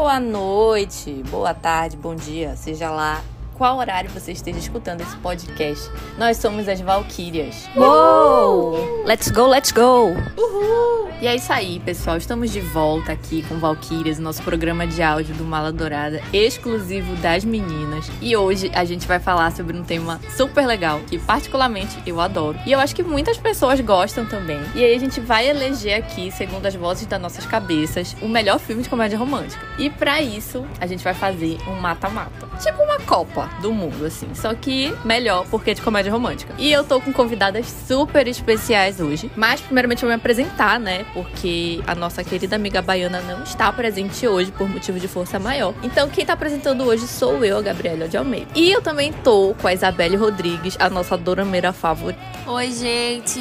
Boa noite, boa tarde, bom dia, seja lá qual horário você esteja escutando esse podcast. Nós somos as Valkyrias. Uou! Let's go, let's go! Uhul! E é isso aí, pessoal. Estamos de volta aqui com Valkyrias, nosso programa de áudio do Mala Dourada, exclusivo das meninas. E hoje a gente vai falar sobre um tema super legal, que particularmente eu adoro. E eu acho que muitas pessoas gostam também. E aí a gente vai eleger aqui, segundo as vozes das nossas cabeças, o melhor filme de comédia romântica. E para isso, a gente vai fazer um mata-mata. Tipo uma Copa do mundo, assim. Só que melhor, porque é de comédia romântica. E eu tô com convidadas super especiais hoje. Mas, primeiramente, eu vou me apresentar, né? Porque a nossa querida amiga baiana não está presente hoje por motivo de força maior. Então, quem tá apresentando hoje sou eu, a Gabriela de Almeida. E eu também tô com a Isabelle Rodrigues, a nossa dorameira favorita. Oi, gente!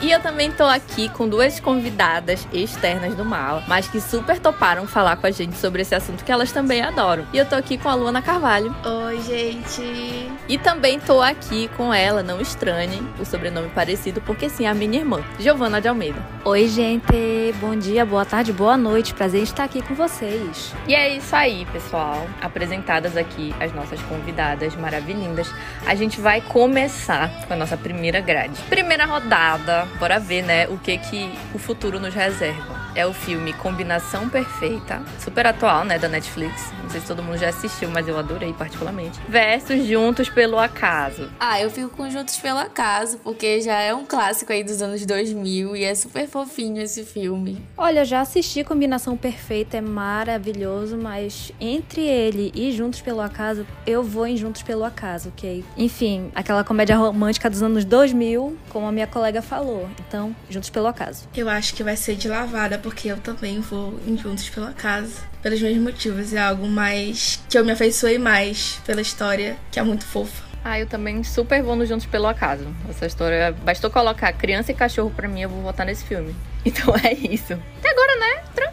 E eu também tô aqui com duas convidadas externas do Mala, mas que super toparam falar com a gente sobre esse assunto que elas também adoram. E eu tô aqui com a Luana Carvalho. Oi, gente. E também tô aqui com ela, não estranhem o sobrenome parecido, porque sim, a minha irmã, Giovana de Almeida. Oi, gente. Bom dia, boa tarde, boa noite. Prazer em estar aqui com vocês. E é isso aí, pessoal. Apresentadas aqui as nossas convidadas maravilhindas. A gente vai começar com a nossa primeira grade. Primeira rodada. Bora ver, né, o que que o futuro nos reserva é o filme Combinação Perfeita, super atual, né, da Netflix. Não sei se todo mundo já assistiu, mas eu adorei particularmente. Versus Juntos pelo Acaso. Ah, eu fico com Juntos pelo Acaso, porque já é um clássico aí dos anos 2000 e é super fofinho esse filme. Olha, já assisti Combinação Perfeita, é maravilhoso, mas entre ele e Juntos pelo Acaso, eu vou em Juntos pelo Acaso, ok? Enfim, aquela comédia romântica dos anos 2000, como a minha colega falou. Então, Juntos pelo Acaso. Eu acho que vai ser de lavada porque eu também vou em Juntos pela Casa. Pelos mesmos motivos. É algo mais. que eu me afeiçoei mais pela história, que é muito fofa. Ah, eu também super vou no Juntos pelo Acaso. Essa história. Bastou colocar criança e cachorro pra mim, eu vou votar nesse filme. Então é isso.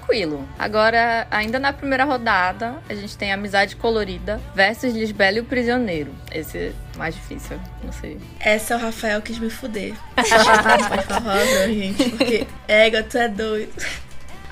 Tranquilo. Agora, ainda na primeira rodada, a gente tem Amizade Colorida versus Lisbela e o Prisioneiro. Esse é mais difícil, não sei. Essa é o Rafael quis me fuder. Pode falar, gente, porque ega, tu é doido.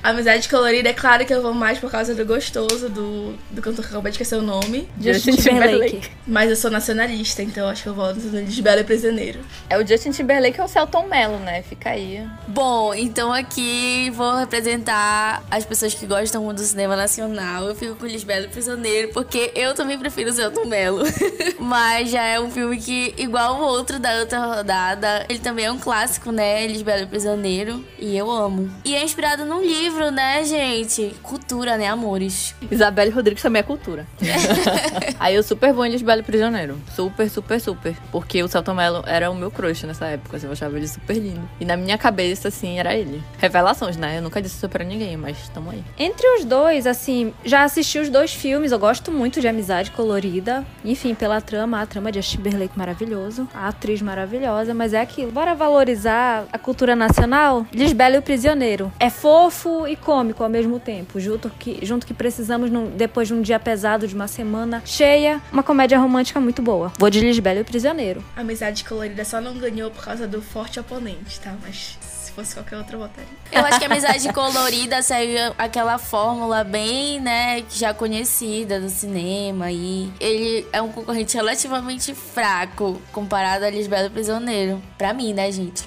Amizade Colorida, é claro que eu vou mais por causa do gostoso do, do cantor que acabou de esquecer o nome. Justin Timberlake. Mas eu sou nacionalista, então acho que eu vou no Lisbela e Prisioneiro. É o Justin Timberlake ou o Celton Mello, né? Fica aí. Bom, então aqui vou representar as pessoas que gostam muito do cinema nacional. Eu fico com Lisbela e Prisioneiro, porque eu também prefiro o Celton Mello. Mas já é um filme que, igual o outro da outra rodada, ele também é um clássico, né? Lisbela e Prisioneiro. E eu amo. E é inspirado num livro livro, né, gente? Cultura, né, amores? Isabelle Rodrigues também é cultura. Aí eu super vou em Lisbelo Prisioneiro. Super, super, super. Porque o Celton Mello era o meu crush nessa época. Assim, eu achava ele super lindo. E na minha cabeça, assim, era ele. Revelações, né? Eu nunca disse isso pra ninguém, mas tamo aí. Entre os dois, assim, já assisti os dois filmes. Eu gosto muito de Amizade Colorida. Enfim, pela trama, a trama de Justin Timberlake maravilhoso. A atriz maravilhosa, mas é aquilo. Bora valorizar a cultura nacional? Lisbelo e o Prisioneiro. É fofo, e cômico ao mesmo tempo, junto que, junto que precisamos num, depois de um dia pesado, de uma semana cheia, uma comédia romântica muito boa. Vou de Lisbela e o Prisioneiro. Amizade Colorida só não ganhou por causa do forte oponente, tá? Mas se fosse qualquer outra, eu votaria. Eu acho que a Amizade Colorida segue aquela fórmula bem, né, já conhecida do cinema e ele é um concorrente relativamente fraco comparado a Lisbela Prisioneiro. Pra mim, né, gente?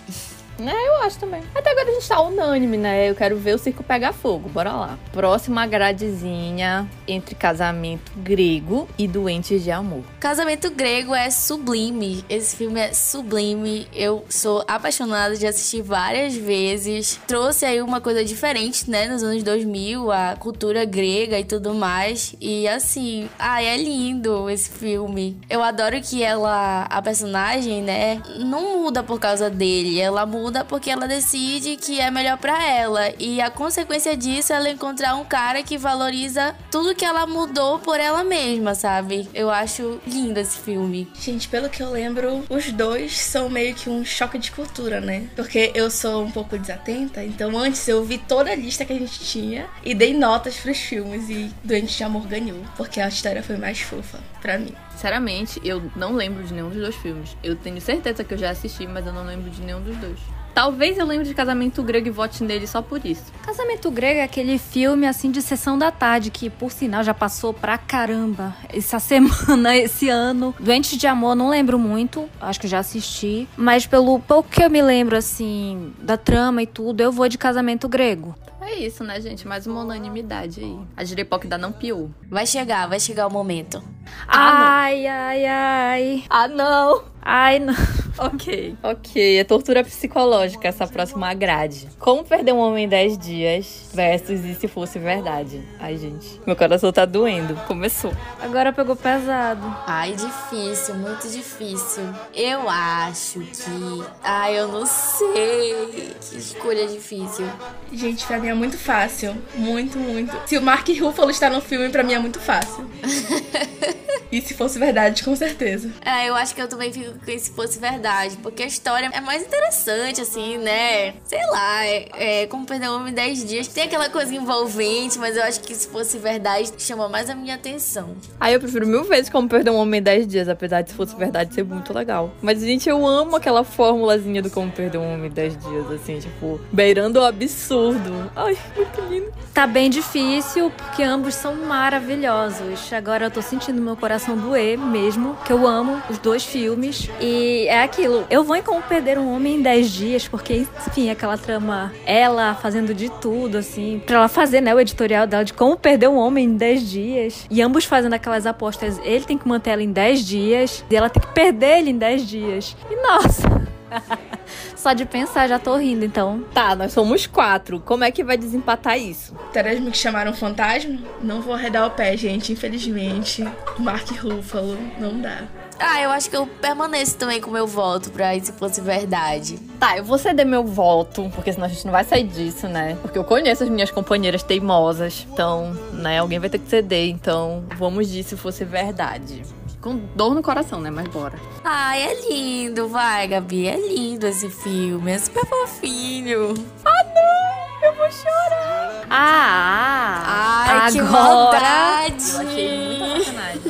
É, eu acho também. Até agora a gente tá unânime, né? Eu quero ver o circo pegar fogo. Bora lá. Próxima gradezinha entre casamento grego e doentes de amor. Casamento grego é sublime. Esse filme é sublime. Eu sou apaixonada de assistir várias vezes. Trouxe aí uma coisa diferente, né? Nos anos 2000, a cultura grega e tudo mais. E assim, ai, é lindo esse filme. Eu adoro que ela, a personagem, né, não muda por causa dele. Ela muda muda porque ela decide que é melhor para ela. E a consequência disso é ela encontrar um cara que valoriza tudo que ela mudou por ela mesma, sabe? Eu acho lindo esse filme. Gente, pelo que eu lembro, os dois são meio que um choque de cultura, né? Porque eu sou um pouco desatenta, então antes eu vi toda a lista que a gente tinha e dei notas pros filmes e Doente de Amor ganhou, porque a história foi mais fofa para mim. Sinceramente, eu não lembro de nenhum dos dois filmes. Eu tenho certeza que eu já assisti, mas eu não lembro de nenhum dos dois. Talvez eu lembre de Casamento Grego e vote nele só por isso. Casamento Grego é aquele filme assim de sessão da tarde que, por sinal, já passou pra caramba essa semana, esse ano. Doentes de Amor, não lembro muito, acho que já assisti, mas pelo pouco que eu me lembro assim da trama e tudo, eu vou de Casamento Grego. É isso, né, gente? Mais uma unanimidade aí. A Jirepoc da não piou. Vai chegar, vai chegar o momento. ai, ai, ai. Ah, não! Ai, não. Ok, ok. É tortura psicológica essa próxima grade. Como perder um homem em 10 dias versus e se fosse verdade? Ai, gente. Meu coração tá doendo. Começou. Agora pegou pesado. Ai, difícil, muito difícil. Eu acho que. Ai, eu não sei. Que escolha difícil. Gente, pra mim é muito fácil. Muito, muito. Se o Mark Ruffalo está no filme, pra mim é muito fácil. e se fosse verdade, com certeza. É, eu acho que eu também fico com se fosse verdade. Porque a história é mais interessante, assim, né? Sei lá, é, é como perder um homem em 10 dias. Tem aquela coisa envolvente, mas eu acho que se fosse verdade, chama mais a minha atenção. Aí eu prefiro mil vezes como perder um homem em 10 dias, apesar de se fosse verdade ser muito legal. Mas, gente, eu amo aquela formulazinha do como perder um homem em 10 dias, assim, tipo, beirando o absurdo. Ai, muito lindo. Tá bem difícil, porque ambos são maravilhosos. Agora eu tô sentindo meu coração doer mesmo, que eu amo os dois filmes. E é aquilo, eu vou Como Perder um Homem em 10 dias, porque, enfim, aquela trama, ela fazendo de tudo, assim, pra ela fazer, né, o editorial dela de como perder um homem em 10 dias. E ambos fazendo aquelas apostas, ele tem que manter ela em 10 dias, e ela tem que perder ele em 10 dias. E nossa! Só de pensar já tô rindo, então. Tá, nós somos quatro. Como é que vai desempatar isso? Terás me chamaram fantasma? Não vou arredar o pé, gente, infelizmente. Mark Ruffalo, não dá. Ah, eu acho que eu permaneço também com o meu voto pra se fosse verdade. Tá, eu vou ceder meu voto, porque senão a gente não vai sair disso, né? Porque eu conheço as minhas companheiras teimosas. Então, né, alguém vai ter que ceder. Então, vamos de se fosse verdade. Com dor no coração, né? Mas bora. Ai, é lindo, vai, Gabi. É lindo esse filme. É super fofinho. Ah, não! Eu vou chorar. Ah! Ai, que agora... maldade. Eu achei muita sacanagem.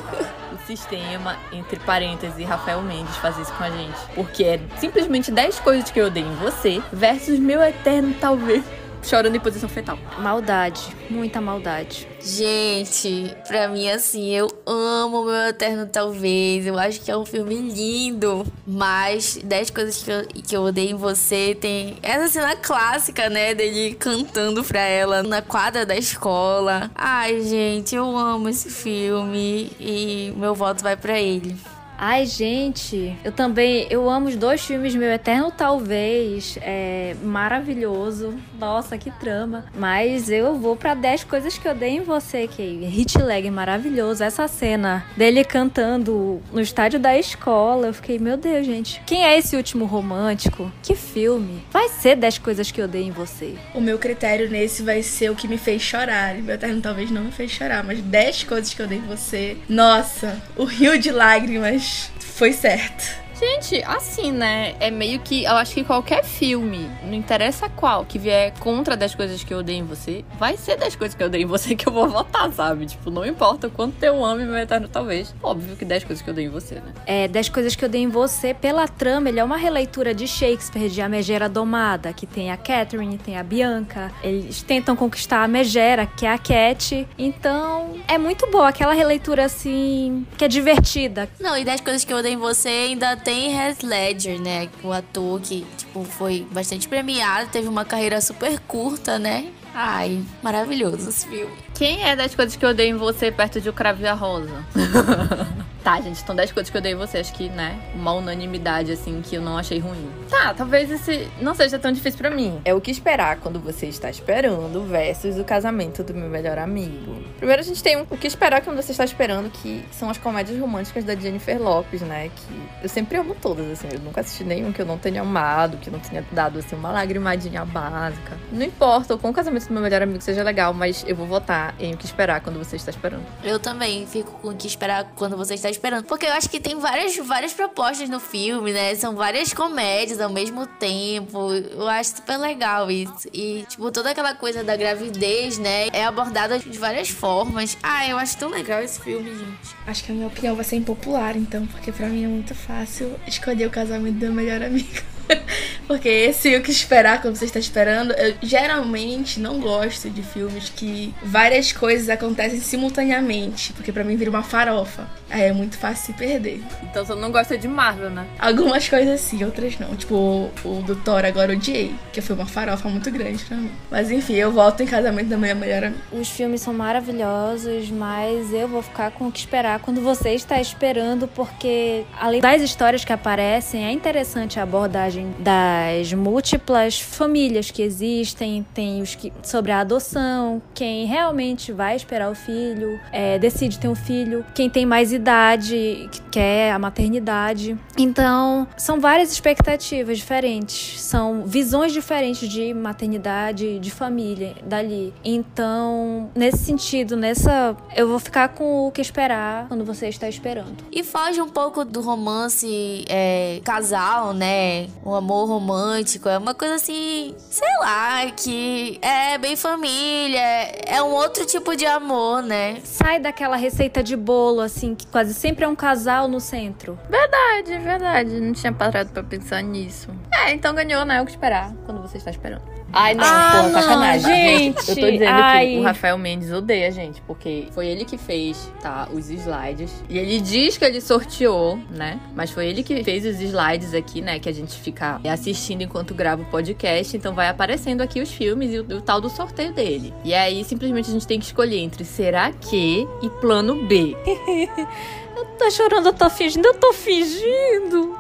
O sistema, entre parênteses, Rafael Mendes fazer isso com a gente. Porque é simplesmente 10 coisas que eu odeio em você versus meu eterno talvez chorando em posição fetal. Maldade, muita maldade. Gente, pra mim, assim, eu amo Meu Eterno Talvez. Eu acho que é um filme lindo. Mas 10 coisas que eu, que eu odeio em você tem essa cena clássica, né? Dele cantando pra ela na quadra da escola. Ai, gente, eu amo esse filme. E meu voto vai pra ele. Ai, gente, eu também, eu amo os dois filmes, Meu Eterno Talvez, é maravilhoso, nossa, que trama. Mas eu vou pra 10 coisas que eu dei em você, que hit lag maravilhoso. Essa cena dele cantando no estádio da escola, eu fiquei, meu Deus, gente, quem é esse último romântico? Que filme? Vai ser 10 coisas que eu dei em você. O meu critério nesse vai ser o que me fez chorar. Meu eterno talvez não me fez chorar, mas 10 coisas que eu dei em você. Nossa, o rio de lágrimas foi certo. Gente, assim, né? É meio que. Eu acho que qualquer filme, não interessa qual, que vier contra das coisas que eu odeio em você, vai ser das coisas que eu odeio em você que eu vou votar, sabe? Tipo, não importa o quanto eu ame meu eterno, talvez. Óbvio que 10 coisas que eu odeio em você, né? É, 10 coisas que eu dei em você, pela trama, ele é uma releitura de Shakespeare, de A Megera Domada, que tem a Catherine, tem a Bianca. Eles tentam conquistar a Megera, que é a Cat. Então, é muito boa aquela releitura assim, que é divertida. Não, e 10 coisas que eu odeio em você ainda tem Heath Ledger, né? O ator que, tipo, foi bastante premiado, teve uma carreira super curta, né? Ai, maravilhoso esse filme. Quem é das coisas que eu odeio em você perto de O Cravo e a Rosa? tá, gente, então 10 coisas que eu odeio em você. Acho que, né, uma unanimidade, assim, que eu não achei ruim. Tá, talvez esse não seja tão difícil pra mim. É o que esperar quando você está esperando versus o casamento do meu melhor amigo. Primeiro a gente tem um, o que esperar quando você está esperando, que são as comédias românticas da Jennifer Lopes, né? Que eu sempre amo todas, assim. Eu nunca assisti nenhum que eu não tenha amado, que não tenha dado, assim, uma lagrimadinha básica. Não importa o quão o casamento do meu melhor amigo seja legal, mas eu vou votar em o que esperar quando você está esperando. Eu também fico com o que esperar quando você está esperando. Porque eu acho que tem várias, várias propostas no filme, né? São várias comédias ao mesmo tempo. Eu acho super legal isso. E, tipo, toda aquela coisa da gravidez, né? É abordada de várias formas. Ah, eu acho tão legal esse filme, gente. Acho que a minha opinião vai ser impopular, então, porque pra mim é muito fácil escolher o casamento do meu melhor amigo. Porque esse o que esperar quando você está esperando, eu geralmente não gosto de filmes que várias coisas acontecem simultaneamente, porque para mim vira uma farofa. Aí é muito fácil se perder. Então você não gosta de Marvel, né? Algumas coisas sim, outras não. Tipo, o, o do Thor agora odiei, que foi uma farofa muito grande pra mim. Mas enfim, eu volto em casamento da minha melhor amiga. Os filmes são maravilhosos, mas eu vou ficar com o que esperar quando você está esperando, porque além das histórias que aparecem, é interessante a abordagem das múltiplas famílias que existem, tem os que sobre a adoção, quem realmente vai esperar o filho, é, decide ter um filho, quem tem mais idade, que quer a maternidade. Então, são várias expectativas diferentes, são visões diferentes de maternidade, de família dali. Então, nesse sentido, nessa, eu vou ficar com o que esperar quando você está esperando. E foge um pouco do romance é, casal, né? O amor romântico. É uma coisa assim, sei lá, que é bem família. É um outro tipo de amor, né? Sai daquela receita de bolo, assim, que quase sempre é um casal no centro. Verdade, verdade. Não tinha parado pra pensar nisso. É, então ganhou, né? O que esperar quando você está esperando. Ai, não, Ah, pô, não, sacanagem. gente. Eu tô dizendo Ai. que o Rafael Mendes odeia a gente, porque foi ele que fez, tá, os slides. E ele diz que ele sorteou, né? Mas foi ele que fez os slides aqui, né? Que a gente fica assistindo enquanto grava o podcast. Então vai aparecendo aqui os filmes e o, o tal do sorteio dele. E aí, simplesmente, a gente tem que escolher entre será que e plano B. Eu tô chorando, eu tô fingindo, eu tô fingindo.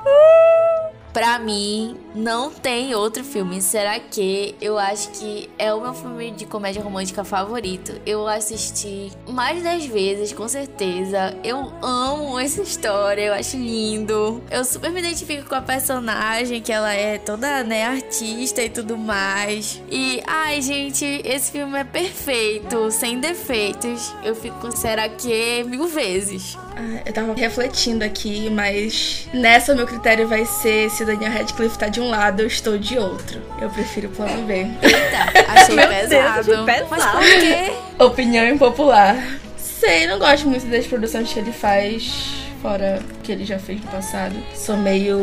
Pra mim, não tem outro filme. Será que eu acho que é o meu filme de comédia romântica favorito? Eu assisti mais 10 vezes, com certeza. Eu amo essa história, eu acho lindo. Eu super me identifico com a personagem, que ela é toda, né, artista e tudo mais. E, ai, gente, esse filme é perfeito, sem defeitos. Eu fico com será que mil vezes. Ah, Eu tava refletindo aqui, mas nessa meu critério vai ser se o Daniel Radcliffe tá de um lado, eu estou de outro. Eu prefiro o plano B. Eita, achei Meu Deus, pesado. achei pesado. Mas por quê? Opinião impopular. Sei, não gosto muito das produções que ele faz, fora que ele já fez no passado. Sou meio.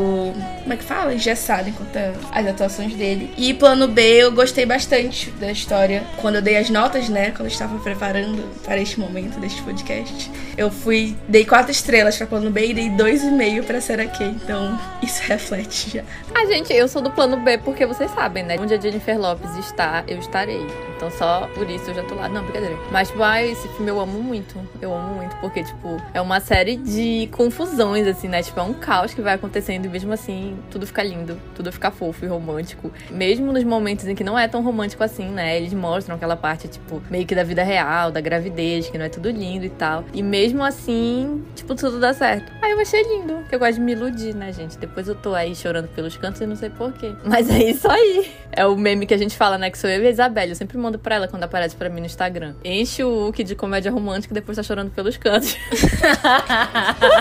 Como é que fala? Engessada enquanto as atuações dele. E plano B, eu gostei bastante da história. Quando eu dei as notas, né? Quando eu estava preparando para este momento deste podcast, eu fui. Dei quatro estrelas pra plano B e dei dois e meio pra Será que? Então, isso reflete já. Ah, gente, eu sou do plano B porque vocês sabem, né? Onde a Jennifer Lopes está, eu estarei. Então só por isso eu já tô lá. Não, brincadeira. Mas, ai, esse filme eu amo muito. Eu amo muito porque, tipo, é uma série de confusões, assim, né? Tipo, é um caos que vai acontecendo e mesmo assim tudo fica lindo, tudo fica fofo e romântico. Mesmo nos momentos em que não é tão romântico assim, né? Eles mostram aquela parte, tipo, meio que da vida real, da gravidez, que não é tudo lindo e tal. E mesmo assim, tipo, tudo dá certo. Aí eu achei lindo, que eu gosto de me iludir, né, gente? Depois eu tô aí chorando pelos cantos e não sei porquê. Mas é isso aí. É o meme que a gente fala, né? Que sou eu e a Isabelle. Eu sempre mando pra ela quando aparece pra mim no Instagram. Enche o look de comédia romântica e depois tá chorando pelos cantos.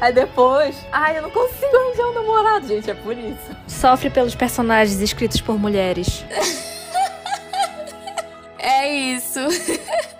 Aí depois, ai, eu não consigo arranjar um namorado, gente, é por isso. Sofre pelos personagens escritos por mulheres. É isso.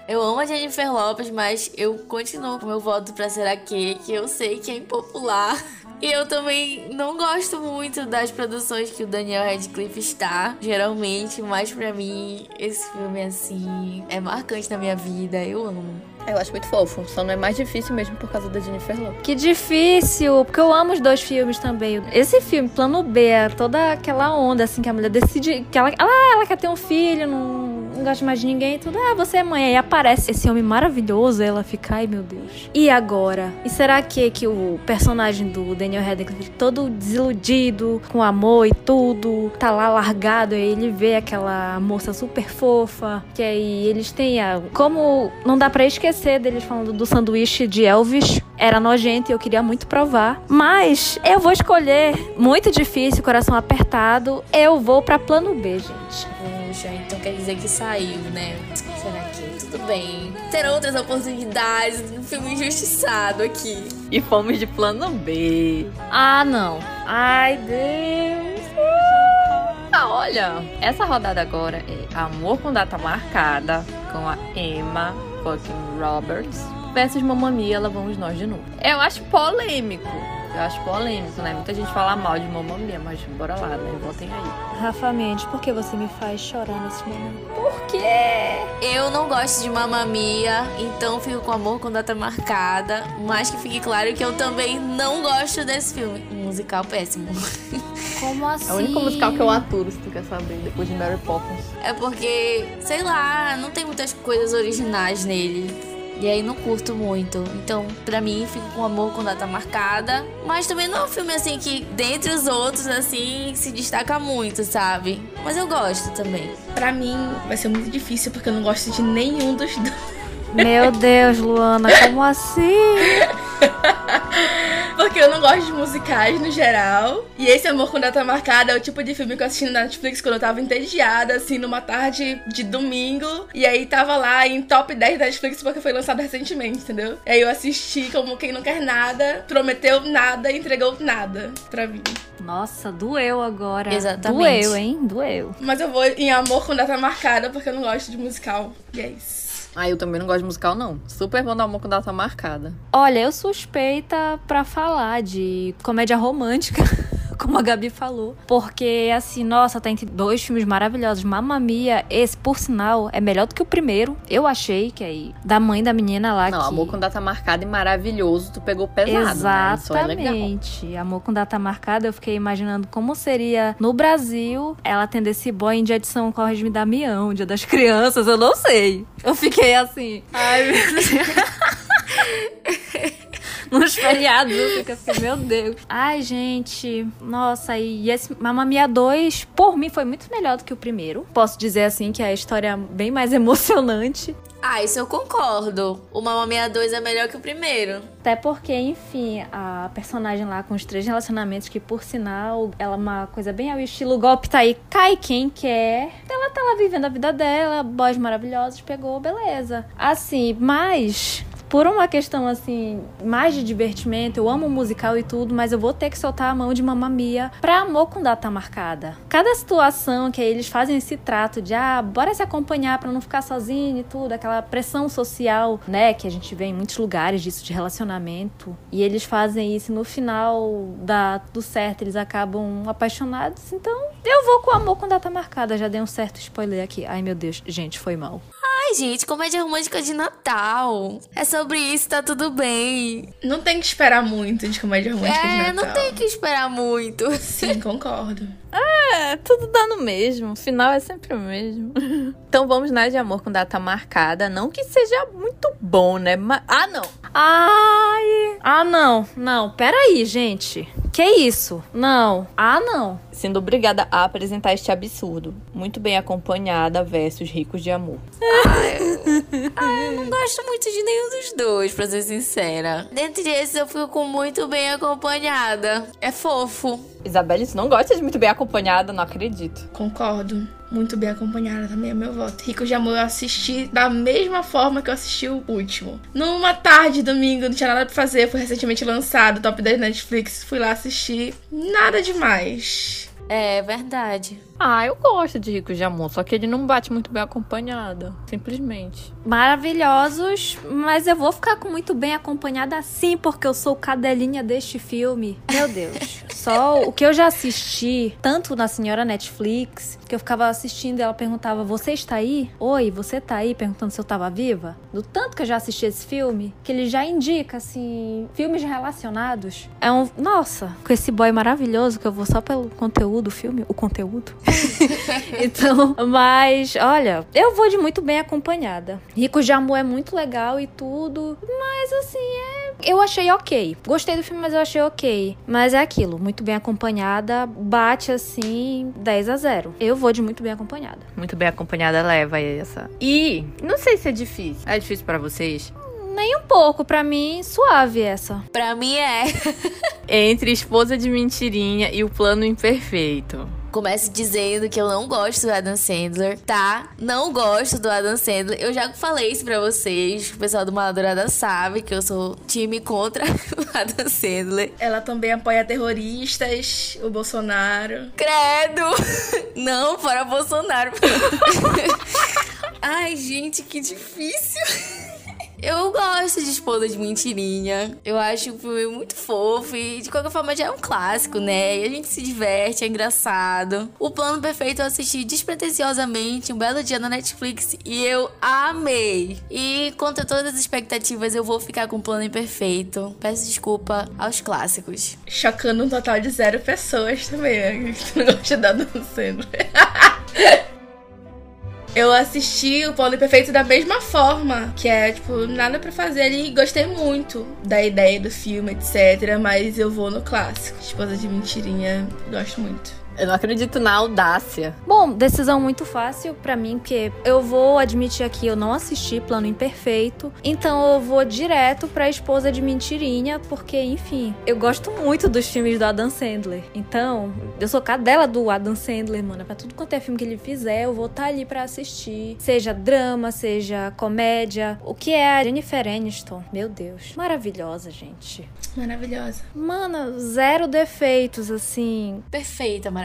Eu amo a Jennifer Lopes, mas eu continuo com meu voto pra Será que, que eu sei que é impopular. E eu também não gosto muito das produções que o Daniel Radcliffe está, geralmente, mas pra mim esse filme assim é marcante na minha vida, eu amo. Eu acho muito fofo, só não é mais difícil mesmo por causa da Jennifer Lopez. Que difícil, porque eu amo os dois filmes também. Esse filme, Plano B, é toda aquela onda, assim, que a mulher decide que ela, ela, ela quer ter um filho, não, não gosta mais de ninguém, tudo. Ah, você é mãe. Aí aparece esse homem maravilhoso, ela fica, ai meu Deus. E agora? E será que, que o personagem do Daniel Radcliffe, todo desiludido, com amor e tudo, tá lá largado, aí ele vê aquela moça super fofa, que aí eles têm a... Como não dá pra esquecer deles falando do sanduíche de Elvis, era nojento e eu queria muito provar. Mas eu vou escolher, muito difícil, coração apertado, eu vou pra plano B, gente. Quer dizer que saiu, né? Será que? Tudo bem. Ter outras oportunidades, um filme injustiçado aqui. E fomos de plano B. Ah, não. Ai, Deus. Ah, olha, essa rodada agora é Amor com Data Marcada, com a Emma fucking Roberts, versus Mamma Mia, Lá Vamos Nós de Novo. Eu acho polêmico. Eu acho polêmico, né? Muita gente fala mal de Mamma Mia, mas bora lá, né? Votem aí. Rafa Mendes, por que você me faz chorar nesse momento? Por quê? Eu não gosto de Mamma Mia, então fico com amor com data marcada. Mas que fique claro que eu também não gosto desse filme. Um musical péssimo. Como assim? É o único musical que eu aturo, se tu quer saber, depois de Mary Poppins. É porque, sei lá, não tem muitas coisas originais nele. E aí não curto muito. Então, pra mim, fico com amor com data marcada. Mas também não é um filme assim que, dentre os outros, assim, se destaca muito, sabe? Mas eu gosto também. Pra mim, vai ser muito difícil porque eu não gosto de nenhum dos dois. Meu Deus, Luana, como assim? Porque eu não gosto de musicais no geral. E esse Amor com Data Marcada é o tipo de filme que eu assisti na Netflix quando eu tava entediada, assim, numa tarde de domingo. E aí tava lá em top 10 da Netflix porque foi lançado recentemente, entendeu? E aí eu assisti como quem não quer nada, prometeu nada, entregou nada pra mim. Nossa, doeu agora. Exatamente. Doeu, hein? Doeu. Mas eu vou em Amor com Data Marcada porque eu não gosto de musical. E é isso. Ah, eu também não gosto de musical, não. Super bom dar amor com data marcada. Olha, eu suspeita pra falar de comédia romântica. Como a Gabi falou. Porque, assim, nossa, tem dois filmes maravilhosos. Mamma Mia, esse, por sinal, é melhor do que o primeiro. Eu achei que aí. Da mãe da menina lá Não, que... amor com data marcada e maravilhoso, tu pegou pesado, né? É. Exatamente. Amor com data marcada, eu fiquei imaginando como seria no Brasil ela tendo esse boy em dia de São Corre de Damião, dia das crianças, eu não sei. Eu fiquei assim. Ai, meu Deus. Nos feriados, eu fico assim, meu Deus. Ai, gente, nossa, e esse Mamma Mia 2, por mim, foi muito melhor do que o primeiro. Posso dizer assim que é a história é bem mais emocionante. Ah, isso eu concordo. O Mamma Mia 2 é melhor que o primeiro. Até porque, enfim, a personagem lá com os três relacionamentos, que por sinal, ela é uma coisa bem ao estilo golpe tá aí, cai quem quer. Ela tá lá vivendo a vida dela, boys maravilhosos, pegou, beleza. Assim, mas por uma questão assim, mais de divertimento, eu amo musical e tudo, mas eu vou ter que soltar a mão de Mamma Mia pra amor com data marcada. Cada situação que aí eles fazem esse trato de ah, bora se acompanhar pra não ficar sozinho e tudo, aquela pressão social, né, que a gente vê em muitos lugares disso de relacionamento. E eles fazem isso no final dá tudo certo, eles acabam apaixonados. Então, eu vou com amor com data marcada. Já dei um certo spoiler aqui. Ai, meu Deus, gente, foi mal. Ai, gente, comédia romântica de Natal. É sobre isso, tá tudo bem. Não tem que esperar muito de comédia romântica de É, Natal. não tem que esperar muito. Sim, concordo. É, tudo dá no mesmo. O final é sempre o mesmo. então vamos na de amor com data marcada. Não que seja muito bom, né? Ah, não. Ai! Ah, não, não, peraí, gente. Que isso? Não. Ah, não. Sendo obrigada a apresentar este absurdo. Muito bem acompanhada versus ricos de amor. Não gosto muito de nenhum dos dois, pra ser sincera. Dentre esses, eu fico muito bem acompanhada. É fofo. Isabelle, tu não gosta de muito bem acompanhada? Não acredito. Concordo. Muito bem acompanhada também é meu voto. Rico de Amor eu assisti da mesma forma que eu assisti o último. Numa tarde, domingo, não tinha nada pra fazer. Foi recentemente lançado, top 10 Netflix. Fui lá assistir. Nada demais. É verdade. Ah, eu gosto de ricos de amor, só que ele não bate muito bem acompanhada. Simplesmente. Maravilhosos, mas eu vou ficar com muito bem acompanhada sim, porque eu sou cadelinha deste filme. Meu Deus. Só o que eu já assisti, tanto na senhora Netflix, que eu ficava assistindo e ela perguntava: Você está aí? Oi, você tá aí? Perguntando se eu tava viva. Do tanto que eu já assisti esse filme, que ele já indica, assim, filmes relacionados. É um. Nossa, com esse boy maravilhoso que eu vou só pelo conteúdo do filme, o conteúdo. então, mas, olha, eu vou de muito bem acompanhada. Ricos de Amor é muito legal e tudo, mas assim, é. Eu achei ok. Gostei do filme, mas eu achei ok. Mas é aquilo, muito bem acompanhada, bate assim 10 a 0. Eu vou de muito bem acompanhada. Muito bem acompanhada leva essa. E não sei se é difícil. É difícil pra vocês? Nem um pouco, pra mim, suave essa. Pra mim é. Entre Esposa de Mentirinha e O Plano Imperfeito. Comece dizendo que eu não gosto do Adam Sandler, tá? Não gosto do Adam Sandler. Eu já falei isso pra vocês. O pessoal do Maladorada sabe que eu sou time contra o Adam Sandler. Ela também apoia terroristas, o Bolsonaro. Credo! Não, para Bolsonaro. Ai, gente, que difícil. Eu gosto de Esposa de Mentirinha. Eu acho um filme muito fofo e de qualquer forma já é um clássico, né? E a gente se diverte, é engraçado. O Plano Perfeito eu assisti despretensiosamente um belo dia na Netflix e eu amei. E contra todas as expectativas, eu vou ficar com o Plano Imperfeito. Peço desculpa aos clássicos. Chocando um total de zero pessoas também, né? Que não gosta da Sandler. Eu assisti o Plano Perfeito da mesma forma, que é, tipo, nada pra fazer ali. Gostei muito da ideia do filme, etc. Mas eu vou no clássico. Esposa de Mentirinha, gosto muito. Eu não acredito na audácia. Bom, decisão muito fácil pra mim, porque eu vou admitir aqui, eu não assisti Plano Imperfeito, então eu vou direto pra Esposa de Mentirinha, porque, enfim, eu gosto muito dos filmes do Adam Sandler. Então, eu sou cadela do Adam Sandler, mano. Pra tudo quanto é filme que ele fizer, eu vou estar tá ali pra assistir. Seja drama, seja comédia. O que é a Jennifer Aniston? Meu Deus. Maravilhosa, gente. Maravilhosa. Mano, zero defeitos, assim. Perfeita, maravilhosa.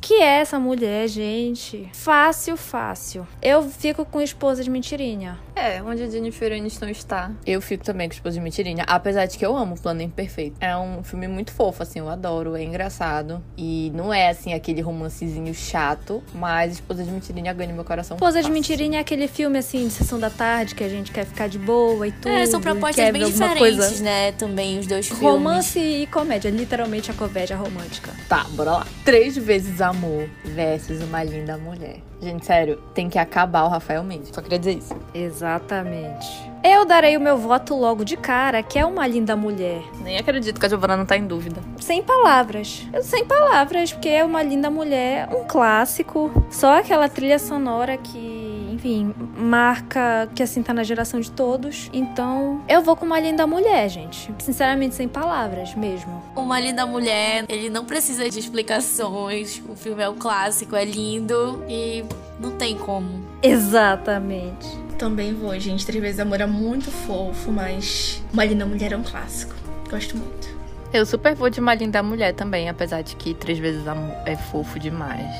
Que é essa mulher, gente? Fácil, fácil. Eu fico com esposa de mentirinha. É, onde a Jennifer Aniston está. Eu fico também com esposa de mentirinha. Apesar de que eu amo o Plano Imperfeito. É um filme muito fofo, assim, eu adoro. É engraçado. E não é, assim, aquele romancezinho chato. Mas esposa de mentirinha ganha meu coração. Esposa fácil. de mentirinha é aquele filme, assim, de sessão da tarde, que a gente quer ficar de boa e tudo. É, são propostas bem diferentes, coisa... né? Também os dois filmes. Romance e comédia. Literalmente a comédia romântica. Tá, bora lá. Três vezes amor versus uma linda mulher. Gente, sério, tem que acabar o Rafael Mendes. Só queria dizer isso. Exatamente. Eu darei o meu voto logo de cara, que é uma linda mulher. Nem acredito que a Giovana não tá em dúvida. Sem palavras. Sem palavras, porque é uma linda mulher, um clássico. Só aquela trilha sonora que, enfim, marca que assim tá na geração de todos. Então, eu vou com uma linda mulher, gente. Sinceramente, sem palavras mesmo. Uma linda mulher, ele não precisa de explicações. O filme é um clássico, é lindo e não tem como. Exatamente. Também vou, gente. Três vezes amor é muito fofo, mas Uma Linda Mulher é um clássico. Gosto muito. Eu super vou de Uma Linda Mulher também, apesar de que Três vezes amor é fofo demais.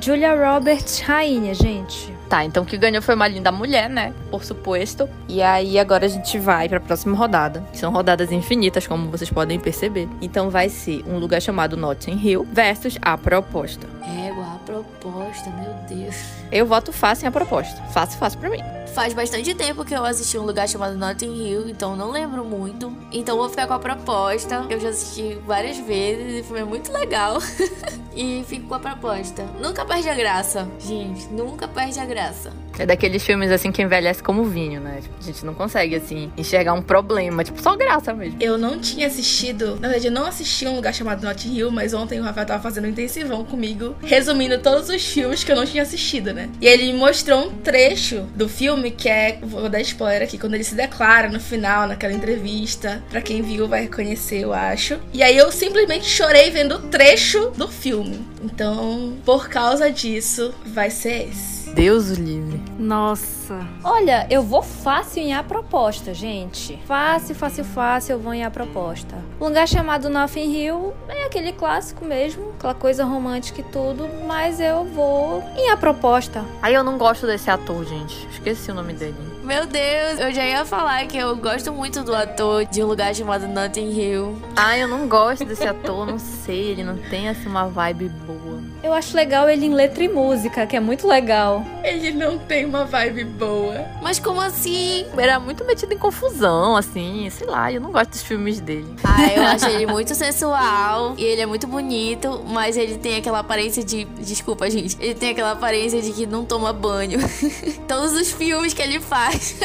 Julia Roberts, rainha, gente. Tá, então o que ganhou foi uma linda mulher, né? Por suposto. E aí agora a gente vai para a próxima rodada. São rodadas infinitas, como vocês podem perceber. Então vai ser um lugar chamado Notting Hill versus a proposta. Égua, a proposta, meu Deus. Eu voto fácil em a proposta. Fácil, fácil para mim. Faz bastante tempo que eu assisti um lugar chamado Notting Hill, então não lembro muito. Então vou ficar com a proposta. Eu já assisti várias vezes e foi muito legal. e fico com a proposta. Nunca perde a graça, gente. Nunca perde a graça. É daqueles filmes assim que envelhece como vinho, né? Tipo, a gente não consegue, assim, enxergar um problema. Tipo, só graça mesmo. Eu não tinha assistido. Na verdade, eu não assisti um lugar chamado Notting Hill, mas ontem o Rafael tava fazendo um intensivão comigo, resumindo todos os filmes que eu não tinha assistido, né? E ele me mostrou um trecho do filme que é. Vou dar spoiler aqui, quando ele se declara no final, naquela entrevista. Pra quem viu, vai reconhecer, eu acho. E aí eu simplesmente chorei vendo o trecho do filme. Então, por causa disso, vai ser esse. Deus o livre. Nossa. Olha, eu vou fácil em a proposta, gente. Fácil, fácil, fácil, eu vou em a proposta. Um lugar chamado Nothing Hill é aquele clássico mesmo, aquela coisa romântica e tudo, mas eu vou em a proposta. Aí eu não gosto desse ator, gente. Esqueci o nome dele. Meu Deus, eu já ia falar que eu gosto muito do ator de um lugar chamado Notting Hill. Ah, eu não gosto desse ator, não sei, ele não tem assim uma vibe boa. Eu acho legal ele em letra e música, que é muito legal. Ele não tem uma vibe boa. Mas como assim? Era muito metido em confusão, assim, sei lá, eu não gosto dos filmes dele. Ah, eu acho ele muito sensual e ele é muito bonito, mas ele tem aquela aparência de. Desculpa, gente. Ele tem aquela aparência de que não toma banho. Todos os filmes que ele faz.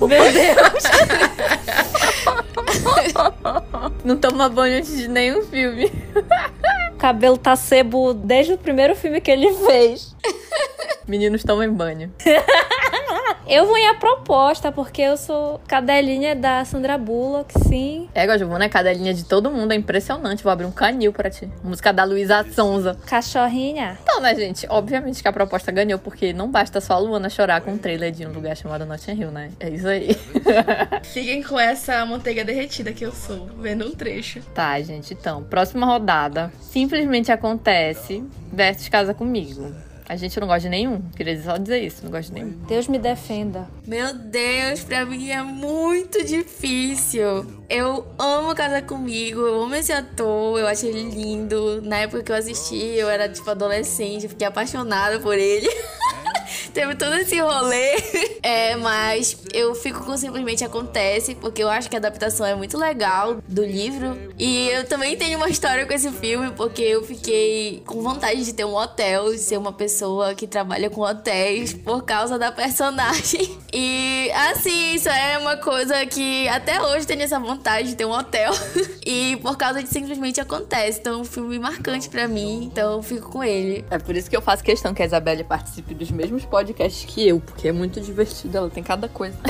Meu Deus! não toma banho antes de nenhum filme. O cabelo tá sebo desde o primeiro filme que ele fez. Meninos tomam banho. Eu vou em a proposta, porque eu sou cadelinha da Sandra Bullock, sim. É, Giovana, é cadelinha de todo mundo, é impressionante. Vou abrir um canil pra ti. Música da Luísa Sonza. Cachorrinha. Então, né, gente? Obviamente que a proposta ganhou, porque não basta só a Luana chorar com um trailer de um lugar chamado Notting Hill, né? É isso aí. Fiquem com essa manteiga derretida que eu sou, vendo um trecho. Tá, gente, então. Próxima rodada. Simplesmente acontece versus Casa Comigo. A gente não gosta de nenhum. Queria só dizer isso, não gosto de nenhum. Deus me defenda. Meu Deus, pra mim é muito difícil. Eu amo Casa Comigo, eu amo esse ator, eu acho ele lindo. Na época que eu assisti, eu era tipo adolescente, fiquei apaixonada por ele. Teve todo esse rolê. É, mas eu fico com Simplesmente Acontece, porque eu acho que a adaptação é muito legal do livro. E eu também tenho uma história com esse filme, porque eu fiquei com vontade de ter um hotel, de ser uma pessoa que trabalha com hotéis por causa da personagem. E assim, isso é uma coisa que até hoje tenho essa vontade de ter um hotel. E por causa de Simplesmente Acontece. Então, é um filme marcante para mim, então eu fico com ele. É por isso que eu faço questão que a Isabelle participe dos mesmos podcasts que eu, porque é muito divertido, ela tem cada coisa.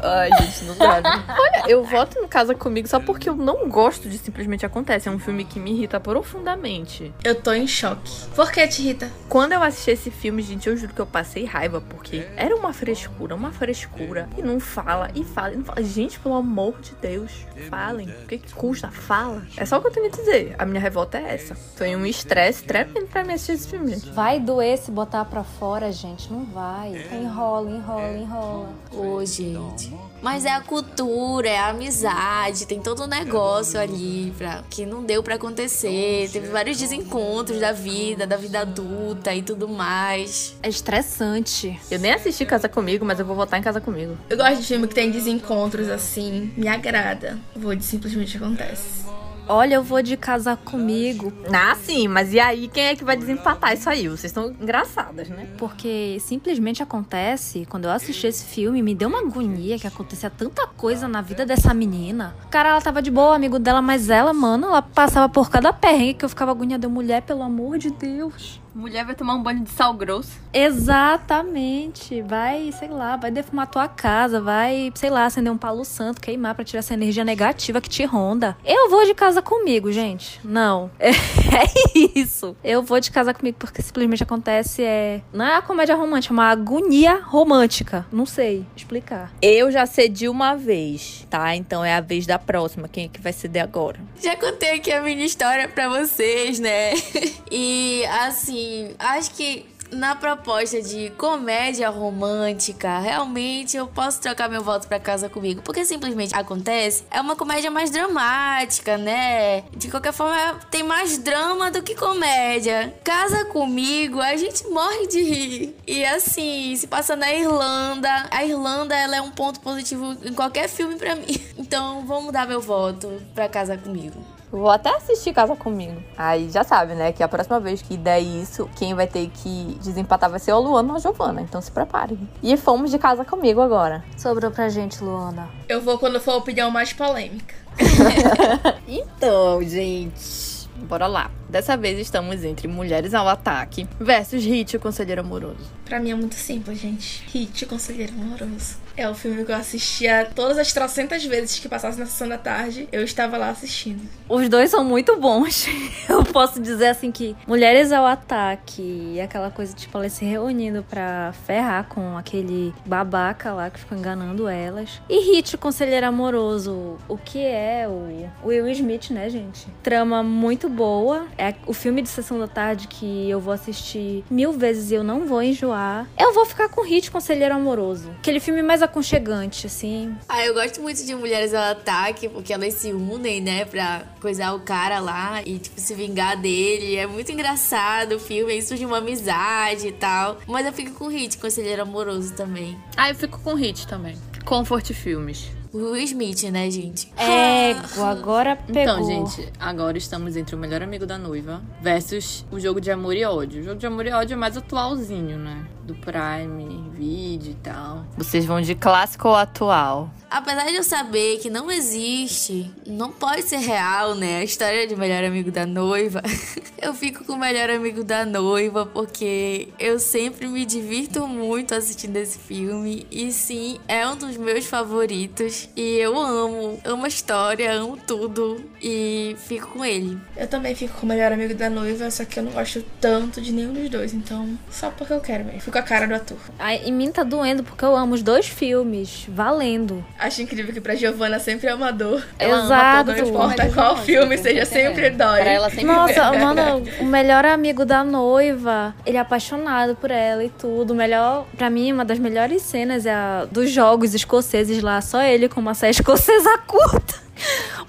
Ai, gente, não dá. Né? Olha, eu voto no Casa Comigo só porque eu não gosto de Simplesmente Acontece. É um filme que me irrita profundamente. Eu tô em choque. Por que te irrita? Quando eu assisti esse filme, gente, eu juro que eu passei raiva, porque era uma frescura, uma frescura. E não fala, e fala, e não fala. Gente, pelo amor de Deus, falem. O que, que custa? Fala. É só o que eu tenho a dizer. A minha revolta é essa. Foi um estresse tremendo pra mim assistir esse filme, gente. Vai doer se botar pra fora, gente. Não vai. Enrola, enrola, enrola. Ô, gente. Mas é a cultura, é a amizade, tem todo um negócio ali pra, que não deu para acontecer. Teve vários desencontros da vida, da vida adulta e tudo mais. É estressante. Eu nem assisti Casa Comigo, mas eu vou votar em Casa Comigo. Eu gosto de filme que tem desencontros assim, me agrada. Vou de Simplesmente Acontece. Olha, eu vou de casar comigo. Ah, sim, mas e aí quem é que vai desempatar isso aí? Vocês estão engraçadas, né? Porque simplesmente acontece, quando eu assisti esse filme, me deu uma agonia que acontecia tanta coisa na vida dessa menina. Cara, ela tava de boa, amigo dela, mas ela, mano, ela passava por cada perrengue que eu ficava agoniada. Mulher, pelo amor de Deus. Mulher vai tomar um banho de sal grosso. Exatamente. Vai, sei lá, vai defumar tua casa, vai, sei lá, acender um palo santo, queimar pra tirar essa energia negativa que te ronda. Eu vou de casa comigo, gente. Não. É, é isso. Eu vou de casa comigo porque simplesmente acontece é. Não é a comédia romântica, é uma agonia romântica. Não sei explicar. Eu já cedi uma vez, tá? Então é a vez da próxima. Quem é que vai ceder agora? Já contei aqui a minha história pra vocês, né? E assim acho que na proposta de comédia romântica, realmente eu posso trocar meu voto para casa comigo, porque simplesmente acontece. É uma comédia mais dramática, né? De qualquer forma, tem mais drama do que comédia. Casa comigo, a gente morre de rir. E assim, se passa na Irlanda, a Irlanda ela é um ponto positivo em qualquer filme para mim. Então, vamos dar meu voto para casa comigo. Vou até assistir Casa Comigo. Aí já sabe, né? Que a próxima vez que der isso, quem vai ter que desempatar vai ser o Luana ou a Giovana. Então se preparem. E fomos de Casa Comigo agora. Sobrou pra gente, Luana. Eu vou quando for a opinião mais polêmica. então, gente. Bora lá. Dessa vez estamos entre Mulheres ao Ataque versus Hit, o Conselheiro Amoroso. Pra mim é muito simples, gente. Hit, o Conselheiro Amoroso. É o filme que eu assistia todas as trocentas vezes que passasse na sessão da tarde, eu estava lá assistindo. Os dois são muito bons. Eu posso dizer assim que Mulheres ao Ataque e aquela coisa, tipo, elas se reunindo pra ferrar com aquele babaca lá que ficou enganando elas. E Hit, o Conselheiro Amoroso, o que é o Will Smith, né, gente? Trama muito boa. É o filme de sessão da tarde que eu vou assistir mil vezes e eu não vou enjoar. Eu vou ficar com Hit, Conselheiro Amoroso. Aquele filme mais aconchegante, assim. Ah, eu gosto muito de Mulheres ao Ataque, porque elas se unem, né, pra coisar o cara lá e, tipo, se vingar dele. É muito engraçado o filme, aí surge uma amizade e tal. Mas eu fico com Hit, Conselheiro Amoroso também. Ah, eu fico com Hit também. Comfort Filmes. Will Smith, né, gente? É, agora pegou. Então, gente, agora estamos entre o melhor amigo da noiva versus o jogo de amor e ódio. O jogo de amor e ódio é mais atualzinho, né? Do Prime, vídeo e tal. Vocês vão de clássico ou atual? Apesar de eu saber que não existe, não pode ser real, né? A história de melhor amigo da noiva. eu fico com o melhor amigo da noiva porque eu sempre me divirto muito assistindo esse filme. E sim, é um dos meus favoritos. E eu amo, amo a história, amo tudo. E fico com ele. Eu também fico com o melhor amigo da noiva, só que eu não gosto tanto de nenhum dos dois. Então, só porque eu quero mesmo. Fico com a cara do ator. Ai, em mim tá doendo porque eu amo os dois filmes, valendo. Acho incrível que pra Giovanna sempre é amador. Ela ama Exato. todas Não importa qual filme seja, sempre dói. Pra ela sempre Nossa, mano, o melhor amigo da noiva, ele é apaixonado por ela e tudo. O melhor, pra mim, uma das melhores cenas é a dos jogos escoceses lá, só ele com uma saia escocesa curta.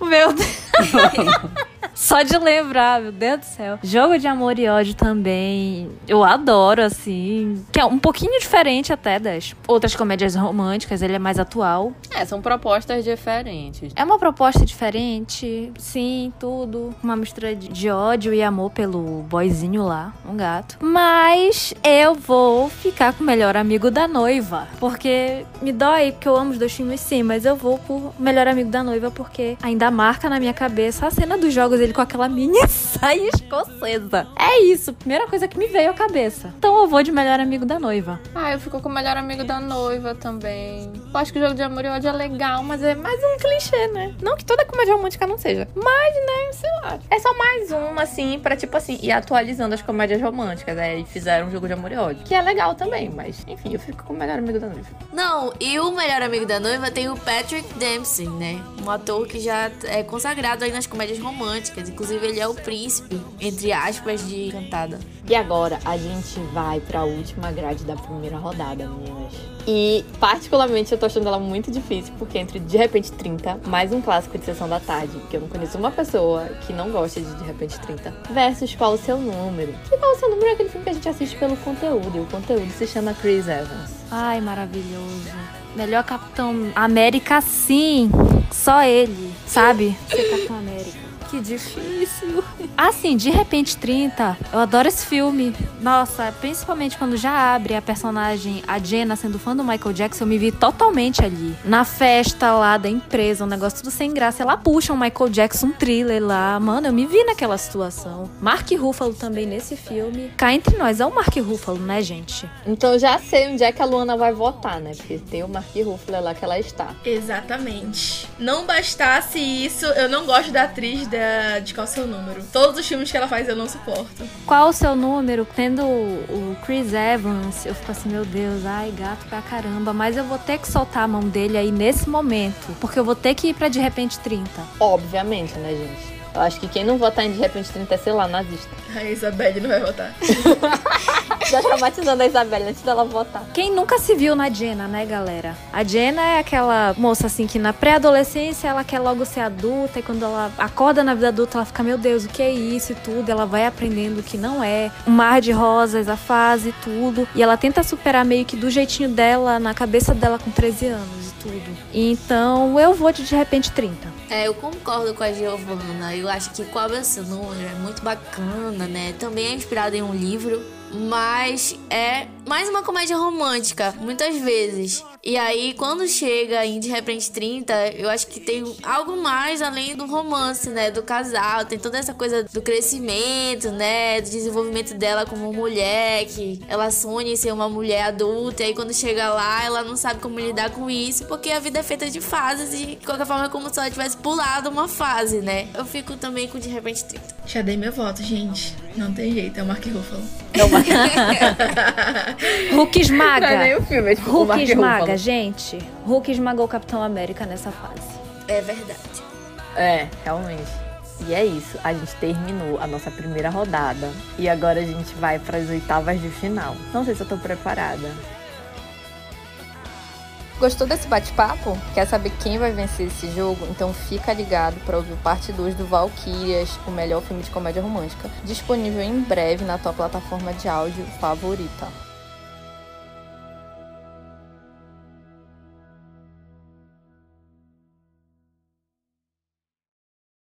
Meu Deus. Só de lembrar, meu Deus do céu. Jogo de amor e ódio também. Eu adoro, assim. Que é um pouquinho diferente até das outras comédias românticas. Ele é mais atual. É, são propostas diferentes. É uma proposta diferente, sim, tudo. Uma mistura de, ódio e amor pelo boyzinho lá, um gato. Mas eu vou ficar com o melhor amigo da noiva. Porque me dói, porque eu amo os dois filmes, sim. Mas eu vou por melhor amigo da noiva, porque ainda marca na minha cabeça a cena dos jogos, ele com aquela mini saia escocesa. É isso, primeira coisa que me veio à cabeça. Então eu vou de melhor amigo da noiva. Ah, eu fico com o melhor amigo da noiva também. Eu acho que o jogo de amor e ódio é legal, mas é mais um clichê, né? Não que toda comédia romântica não seja. Mas, né, sei lá. É só mais uma, assim, pra, tipo assim, ir atualizando as comédias românticas. né? E fizeram um jogo de amor e ódio. Que é legal também, mas, enfim, eu fico com o melhor amigo da noiva. Não, e o melhor amigo da noiva tem o Patrick Dempsey, né? Um ator que já é consagrado aí nas comédias românticas. Inclusive, ele é o príncipe, entre aspas, de Cantada. E agora a gente vai pra última grade da primeira rodada, meninas. E particularmente eu tô achando ela muito difícil, porque entre De Repente 30, mais um clássico de sessão da tarde, que eu não conheço uma pessoa que não gosta de De Repente 30, versus Qual o Seu Número. Que Qual o Seu Número é aquele filme que a gente assiste pelo conteúdo, e o conteúdo se chama Chris Evans. Ai, maravilhoso. Melhor Capitão América, sim. Só ele, sabe? Ser Capitão América. Que difícil. Assim, de repente 30, eu adoro esse filme. Nossa, principalmente quando já abre a personagem, a Jenna, sendo fã do Michael Jackson, eu me vi totalmente ali. Na festa lá da empresa, um negócio tudo sem graça. Ela puxa um Michael Jackson um thriller lá. Mano, eu me vi naquela situação. Mark Ruffalo também nesse filme. Cá entre nós, é o Mark Ruffalo, né, gente? Então eu já sei onde é que a Luana vai votar, né? Porque tem o Mark Ruffalo é lá que ela está. Exatamente. Não bastasse isso, eu não gosto da atriz da... de qual é o seu número. Todos os filmes que ela faz eu não suporto. Qual o seu número? Tendo o Chris Evans, eu fico assim, meu Deus, ai, gato pra caramba. Mas eu vou ter que soltar a mão dele aí nesse momento. Porque eu vou ter que ir pra de repente 30. Obviamente, né, gente? Eu acho que quem não votar em De Repente 30 é, sei lá, nazista. A Isabelle não vai votar. Já traumatizando a Isabelle antes dela votar. Quem nunca se viu na Jenna, né, galera? A Jenna é aquela moça assim que na pré-adolescência ela quer logo ser adulta e quando ela acorda na vida adulta ela fica, meu Deus, o que é isso e tudo. Ela vai aprendendo que não é um mar de rosas, a fase e tudo. E ela tenta superar meio que do jeitinho dela, na cabeça dela com 13 anos e tudo. Então eu vou de de repente 30. É, eu concordo com a Giovanna. Eu acho que seu número é muito bacana, né? Também é inspirado em um livro, mas é mais uma comédia romântica, muitas vezes. E aí, quando chega em De Repente 30, eu acho que tem algo mais além do romance, né? Do casal. Tem toda essa coisa do crescimento, né? Do desenvolvimento dela como mulher, que ela sonha em ser uma mulher adulta. E aí, quando chega lá, ela não sabe como lidar com isso, porque a vida é feita de fases e, de qualquer forma, é como se ela tivesse pulado uma fase, né? Eu fico também com De Repente 30. Já dei meu voto, gente. Não tem jeito, é o Mark Ruffalo. Hulk esmaga. Não é nem o filme, é tipo o Hulk Mark esmaga, Ruffalo. gente. Hulk esmagou o Capitão América nessa fase. É verdade. É, realmente. E é isso, a gente terminou a nossa primeira rodada e agora a gente vai para as oitavas de final. Não sei se eu tô preparada. Gostou desse bate-papo? Quer saber quem vai vencer esse jogo? Então fica ligado para ouvir parte 2 do Valkyrias, o melhor filme de comédia romântica, disponível em breve na tua plataforma de áudio favorita.